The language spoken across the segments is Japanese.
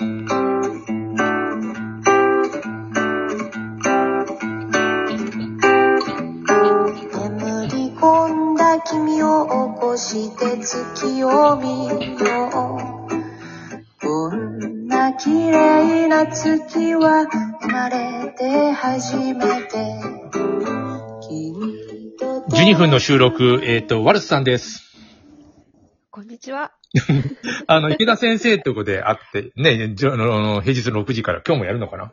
眠り込んだ君を起こして月を見よう。こんな綺麗な月は生まれて初めて。12分の収録、えっ、と、ワルツさんです。こんにちは。あの、池田先生ってことで会って、ね、じゃあの、平日の6時から今日もやるのかな？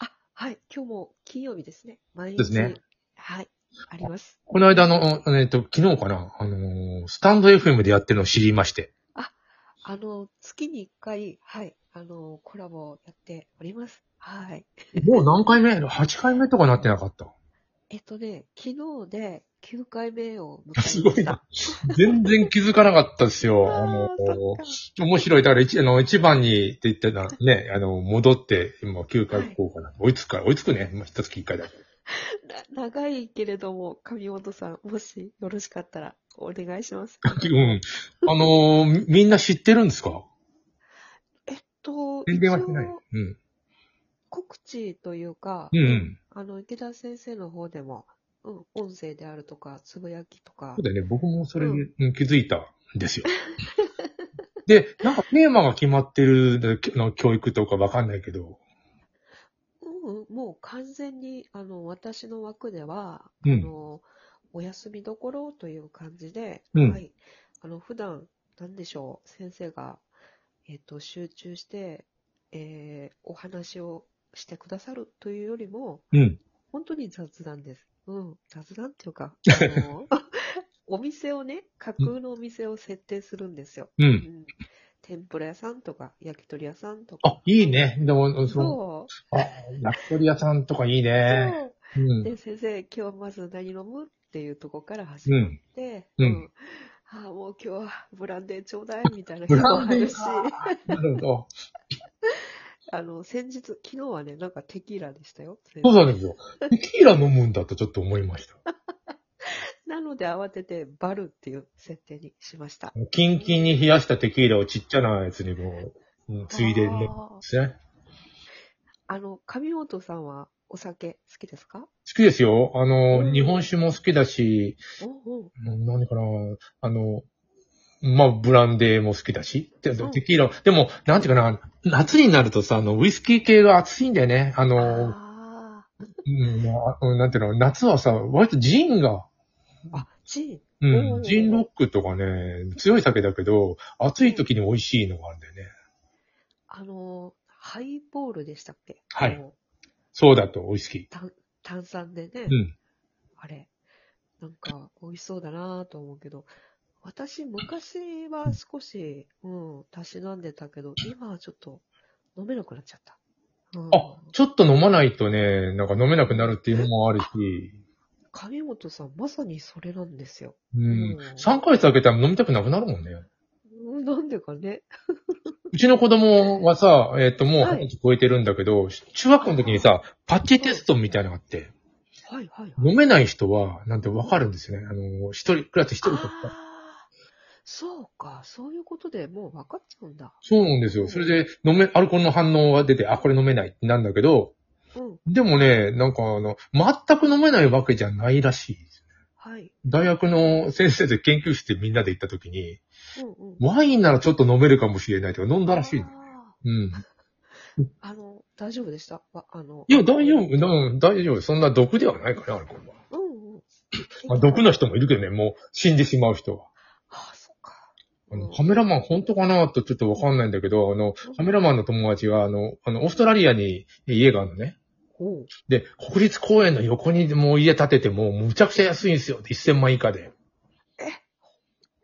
あ、はい。今日も金曜日ですね。毎日。ですね。はい。あります。この間の、えっ、と、昨日かな？あのー、スタンド FM でやってるのを知りまして。あの、月に1回、はい。あの、コラボやっております。はい。もう何回目 ?8 回目とかなってなかった？えっとね、昨日で9回目を迎えました。すごいな。全然気づかなかったですよ。あ のあーそっか面白い。だから一、あの、一番にって言ってたね、あの、戻って、今9回行こうかな。追いつくから、追いつくね。今一月1回だけ。な長いけれども、上本さん、もしよろしかったらお願いします。うん。あのーみみんな知ってるんですか？えっと、宣伝はしてない。うん。告知というか、うんうん。あの、池田先生の方でも、うん、音声であるとか、つぶやきとかそう、だよね。僕もそれうんでうん気づいたんですよ。で、なんかテーマが決まってるの教育とかわかんないけど。うんうん、もう完全に、あの、私の枠では、うんあの、お休みどころという感じで、うんはい。あの、普段、なんでしょう、先生が、えっ、と、集中して、えーお話をしてくださるというよりも、うん。本当に雑談です。うん、雑談っていうか、あの、お店をね、架空のお店を設定するんですよ。う。うんん。天ぷら屋さんとか、焼き鳥屋さんとか。あ、いいね。でも、そう。あ、焼き鳥屋さんとかいいね。そううん。で、先生、今日まず何飲むっていうとこから始まって、うんああ、もう今日はブランデーちょうだいみたいなブ人もあるし、なるほど。あの、先日、昨日はね、なんかテキーラでしたよ。そうなんですよ。テキーラ飲むんだとちょっと思いました。なので慌ててバルっていう設定にしました。キンキンに冷やしたテキーラをちっちゃなやつにこう、うんついでね。あーですね。あの、上本さんはお酒好きですか？好きですよ。あの、うん日本酒も好きだし、おうおううん何かな、あの、まあ、ブランデーも好きだし、でうんテキーラ、でも、なんていうかな、夏になるとさ、あの、ウイスキー系が熱いんだよね。あの、あうん、まあなんていうの、夏はさ、割とジンが、ーあ、ジうおん、ージンロックとかね、強い酒だけど、暑い時に美味しいのがあるんだよね。あの、ハイボールでしたっけ？はいそうだと、ウイスキ炭炭酸でね、ー。うん。あれ、なんか美味しそうだなぁと思うけど、私昔は少し、うん、たしなんでたけど、今はちょっと飲めなくなっちゃった。うん、あ、ちょっと飲まないとね、なんか飲めなくなるっていうのもあるし、上本さん、まさにそれなんですよ。うんうん。3ヶ月空けたら飲みたくなくなるもんね。うんなんでかね。うちの子供はさ、えっ、と、もうはい二十歳超えてるんだけど、中学校の時にさ、パッチテストみたいなのがあって、はいはいはい。飲めない人は、なんてわかるんですよね。あの、一人、クラス一人とか。そうか、そういうことでもう分かっちゃうんだ。そうなんですよ。それで、飲め、アルコールの反応が出て、あ、これ飲めないってなんだけど、うん、でもね、なんかあの、全く飲めないわけじゃないらしいです。はい。大学の先生で研究室でみんなで行った時に、うんうん。ワインならちょっと飲めるかもしれないとか飲んだらしいの。あうん。ー あの、大丈夫でした？わあの。いや、大丈夫、うん大丈夫。そんな毒ではないから、アルコールは。うんうん。まあ、毒の人もいるけどね、もう死んでしまう人は。あの、カメラマン本当かなとちょっとわかんないんだけど、あの、カメラマンの友達が、あの、あの、オーストラリアに家があるのね。で、国立公園の横にもう家建てても、むちゃくちゃ安いんですよ。1000万以下で。え？っ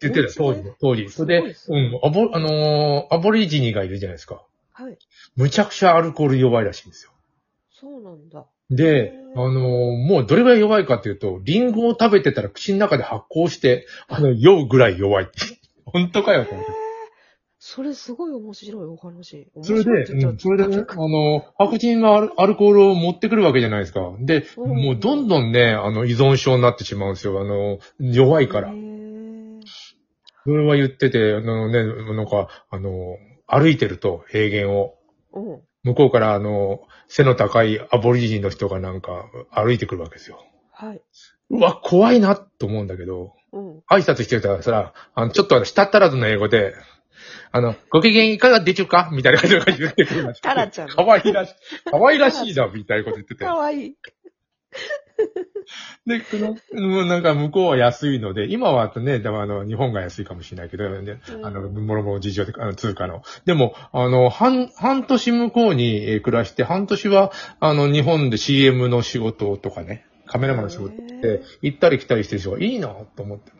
て言ってたよ、当時。当時。それで、うん、アボ、あのーアボリジニがいるじゃないですか。はい。むちゃくちゃアルコール弱いらしいんですよ。そうなんだ。であのーもうどれぐらい弱いかっていうと、リンゴを食べてたら口の中で発酵して、あの、酔うぐらい弱いって。本当かよ、と思って。それすごい面白いお話。それで、うん、それでね、たあの、白人がアルアルコールを持ってくるわけじゃないですか。で、うんもうどんどんね、あの、依存症になってしまうんですよ。あの、弱いからそれは言ってて、あのね、なんか、あの、歩いてると、平原を。うん。向こうからあの、背の高いアボリジニの人がなんか歩いてくるわけですよ。はい。うわ、怖いなと思うんだけど、うん。挨拶してたらさ、あの、ちょっとあの、舌足らずの英語で、あの、ご機嫌いかがでしょうか？みたいな感じで言ってくるタラちゃんかわいらしい、かわいらしいな、みたいなこと言ってて。かわいい。で、この、うんなんか向こうは安いので、今はね、でもあの、日本が安いかもしれないけど、ねうんあの、もろもろ事情で、あの、通貨の。でも、あの、半、半年向こうにえー暮らして、半年は、あの、日本で CM の仕事とかね、カメラマンの仕事で、行ったり来たりしてる人がいいなと思って。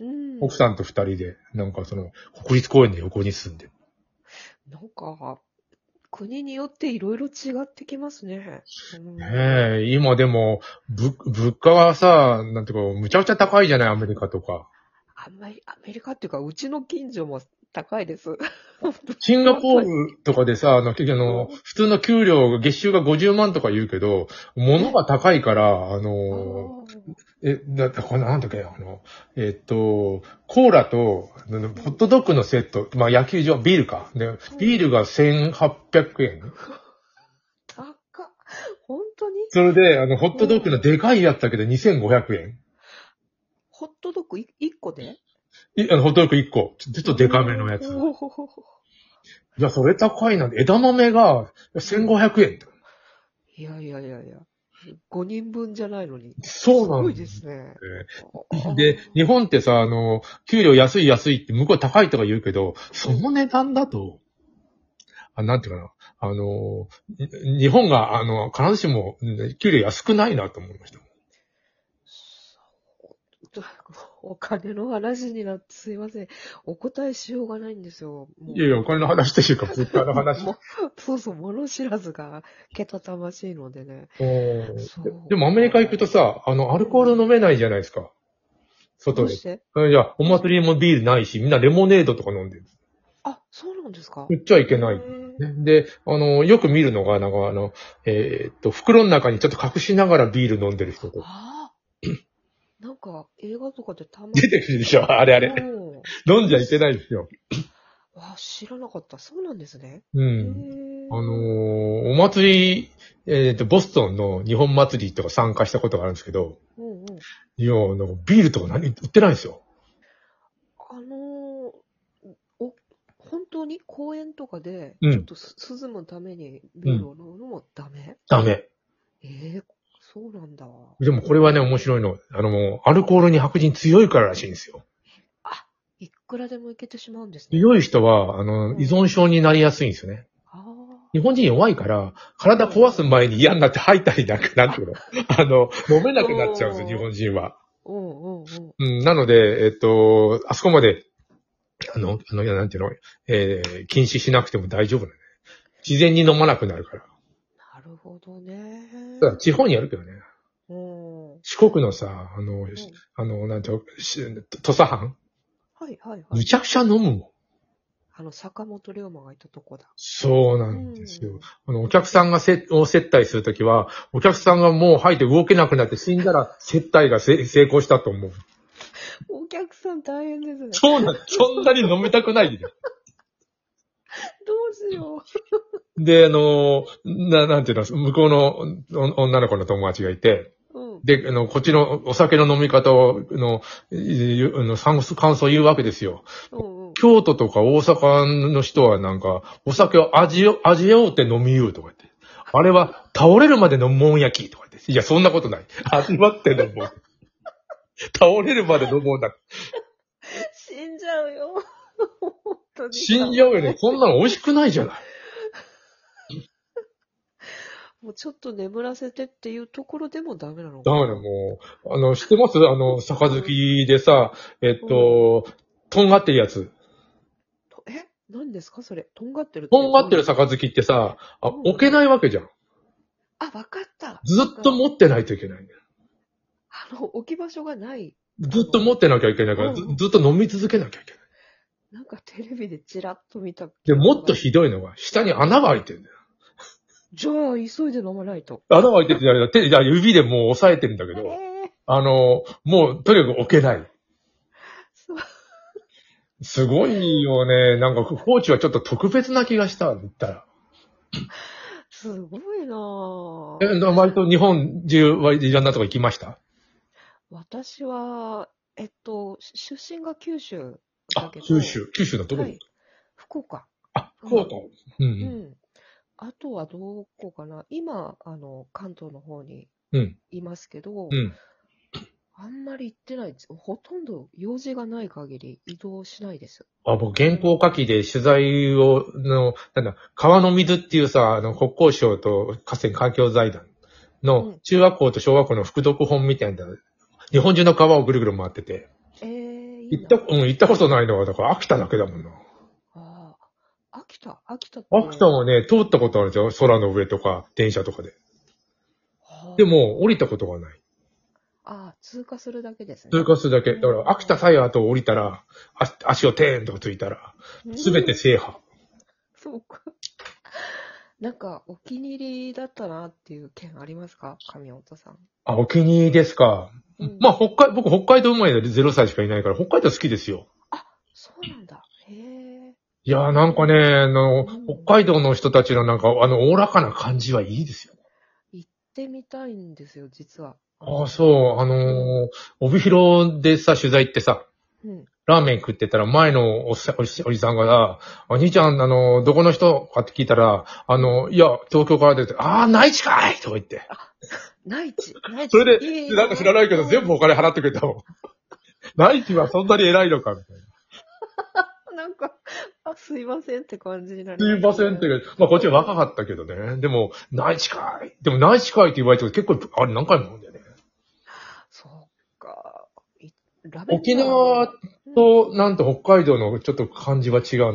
うん。奥さんと二人で、なんかその、国立公園の横に住んでる。なんか、国によっていろいろ違ってきますね。うんねえ、今でも、ぶ、物価がさ、なんていうか、むちゃくちゃ高いじゃない、アメリカとか。あんまり、アメリカっていうか、うちの近所も高いです。シンガポールとかでさ、あの、結局あの、普通の給料、月収が50万とか言うけど、物が高いから、あの、え、だって、これなんだっけ、あの、えっと、コーラと、ホットドッグのセット、まあ、野球場、ビールか。で、ビールが1800円。高っ。本当に？それで、あの、ホットドッグのでかいやつだけど2500円。ホットドッグ1個で？いあの、ホットドッグ1個。ちょっとでかめのやつ。お ーいや、それ高いな枝豆が1500円。いやいやいやいや。5人分じゃないのに。そうなんすごいですね。で、日本ってさ、あの、給料安い安いって向こう高いとか言うけど、その値段だと、あなんていうかな、あの、に日本が、あの、必ずしも、うん給料安くないなと思いました。そうお金の話になってすいません。お答えしようがないんですよ。もういやいや、お金の話というか、物価の話。そうそう、物知らずがけたたましいのでね。でもアメリカ行くとさ、あの、アルコール飲めないじゃないですか。ど外で。うして？うんじゃあ、お祭りもビールないし、みんなレモネードとか飲んでる。あ、そうなんですか？言っちゃいけないで、あの、よく見るのが、なんかあの、えーっと、袋の中にちょっと隠しながらビール飲んでる人とか。なんか映画とかでたまに。出てくるでしょ？あれあれ。うん飲んじゃいけないですよ。わあ、知らなかった。そうなんですね。うへん。ーあのーお祭り、えーっと、ボストンの日本祭りとか参加したことがあるんですけど、うんうん。いや、なんかビールとか何売ってないんですよ。あのーお、本当に公園とかで、うんちょっとす涼むためにビールを飲むのもダメ、ダメ。ええそうなんだ。でもこれはね、面白いの。あのアルコールに白人強いかららしいんですよ。いくらでもいけてしまうんですね。強い人は、あの、依存症になりやすいんですよね。あ日本人弱いから、体壊す前に嫌になって吐いたりなんか、なんていうの あの、飲めなくなっちゃうんですよ、日本人は。あ。うんうんうん。うん、なので、えっと、あそこまで、あの、あの、なんていうの、えー禁止しなくても大丈夫だね。自然に飲まなくなるから。なるほどね。ただ地方にやるけどね。うん。は四国のさ、あの、あの、なんていうのし土佐藩いはいはい。むちゃくちゃ飲むもん。あの、坂本龍馬がいたとこだ。そうなんですよ。あの、お客さんがせを接待するときは、お客さんがもう吐いて動けなくなって死んだら接待がせ成功したと思う。お客さん大変ですね。そうなん、そんなに飲みたくないでしょ。どうしよで、あの、な、なんていうの、向こうのお女の子の友達がいて、う。うん。で、あの、こっちのお酒の飲み方を、あの、ゆあの感想を言うわけですよ。うんうん。京都とか大阪の人はなんか、お酒を味を、味ようって飲み言うとか言って。あれは倒れるまで飲むもんやきとか言って。いや、そんなことない。味わって飲もう。倒れるまで飲もうだ。死んじゃうよ。本当に。死んじゃうよね。こんなの美味しくないじゃない。もうちょっと眠らせてっていうところでもダメなのだからもう、あの、知ってます？あの、杯でさ、えっと、とんがってるやつ。とえ？何ですか？それ。とんがってるとんがってる杯ってさ、あ、置けないわけじゃん。あ、わかった。ずっと持ってないといけないんだよ。あの、置き場所がない。ずっと持ってなきゃいけないから、ずうんずっと飲み続けなきゃいけない。なんかテレビでチラッと見た。で、もっとひどいのが、下に穴が開いてるんだよ。じゃあ、急いで飲まないと。穴が開いてて、あれだ手、じゃあ指でもう押さえてるんだけど、えあの、もう、とにかく置けない。すごいよね。なんか、コーチはちょっと特別な気がした、言ったら。すごいなぁえ、割と日本中はいろんなとこ行きました？私は、えっと、し出身が九州だあけ、ど。九州。九州のどこ、はい。福岡。あ、福岡。うんううん。ん。あとはどこかな？今、あの、関東の方にうん。いますけど、うん。あんまり行ってないです。ほとんど用事がない限り移動しないです。あ、僕、原稿書きで取材を、の、なんだ、川の水っていうさ、あの、国交省と河川環境財団うのん中学校と小学校の副読本みたいな、日本中の川をぐるぐる回ってて、えー、いいな行った、うん、行ったことないのは、だから秋田だけだもんな。ああ。秋田、秋田って。秋田はね、通ったことあるんですよ。空の上とか、電車とかで。はあで、も、降りたことがない。ああ、通過するだけですね。通過するだけ。だから、秋田さえ後降りたら、あ足をテーンとついたら、すべて制覇。そうか。なんか、お気に入りだったなっていう件ありますか？神本さん。あ、お気に入りですか。うんまあ、北海、僕、北海道生まれで0歳しかいないから、北海道好きですよ。そうなんだ。へえ。いやーなんかね、あの、うん北海道の人たちのなんか、あの、おおらかな感じはいいですよ。行ってみたいんですよ、実は。ああ、そう、あのー帯広でさ、取材行ってさ、うん。ラーメン食ってたら、前のおっさおじおじさんがさ、お兄ちゃん、あの、どこの人？かって聞いたら、あの、いや、東京から出て、ああ、内地かいとか言って。内地、内地？それで、なんか知らないけど、全部お金払ってくれたもん。内地はそんなに偉いのかみたいな。なんか、あ、すいませんって感じになりすいませんって。まあ、こっちは若かったけどね。でも、内地かい。でも、内地かいって言われて結構、あれ何回も飲んでね。そうか。いラベンダー沖縄と、なんと北海道のちょっと感じは違う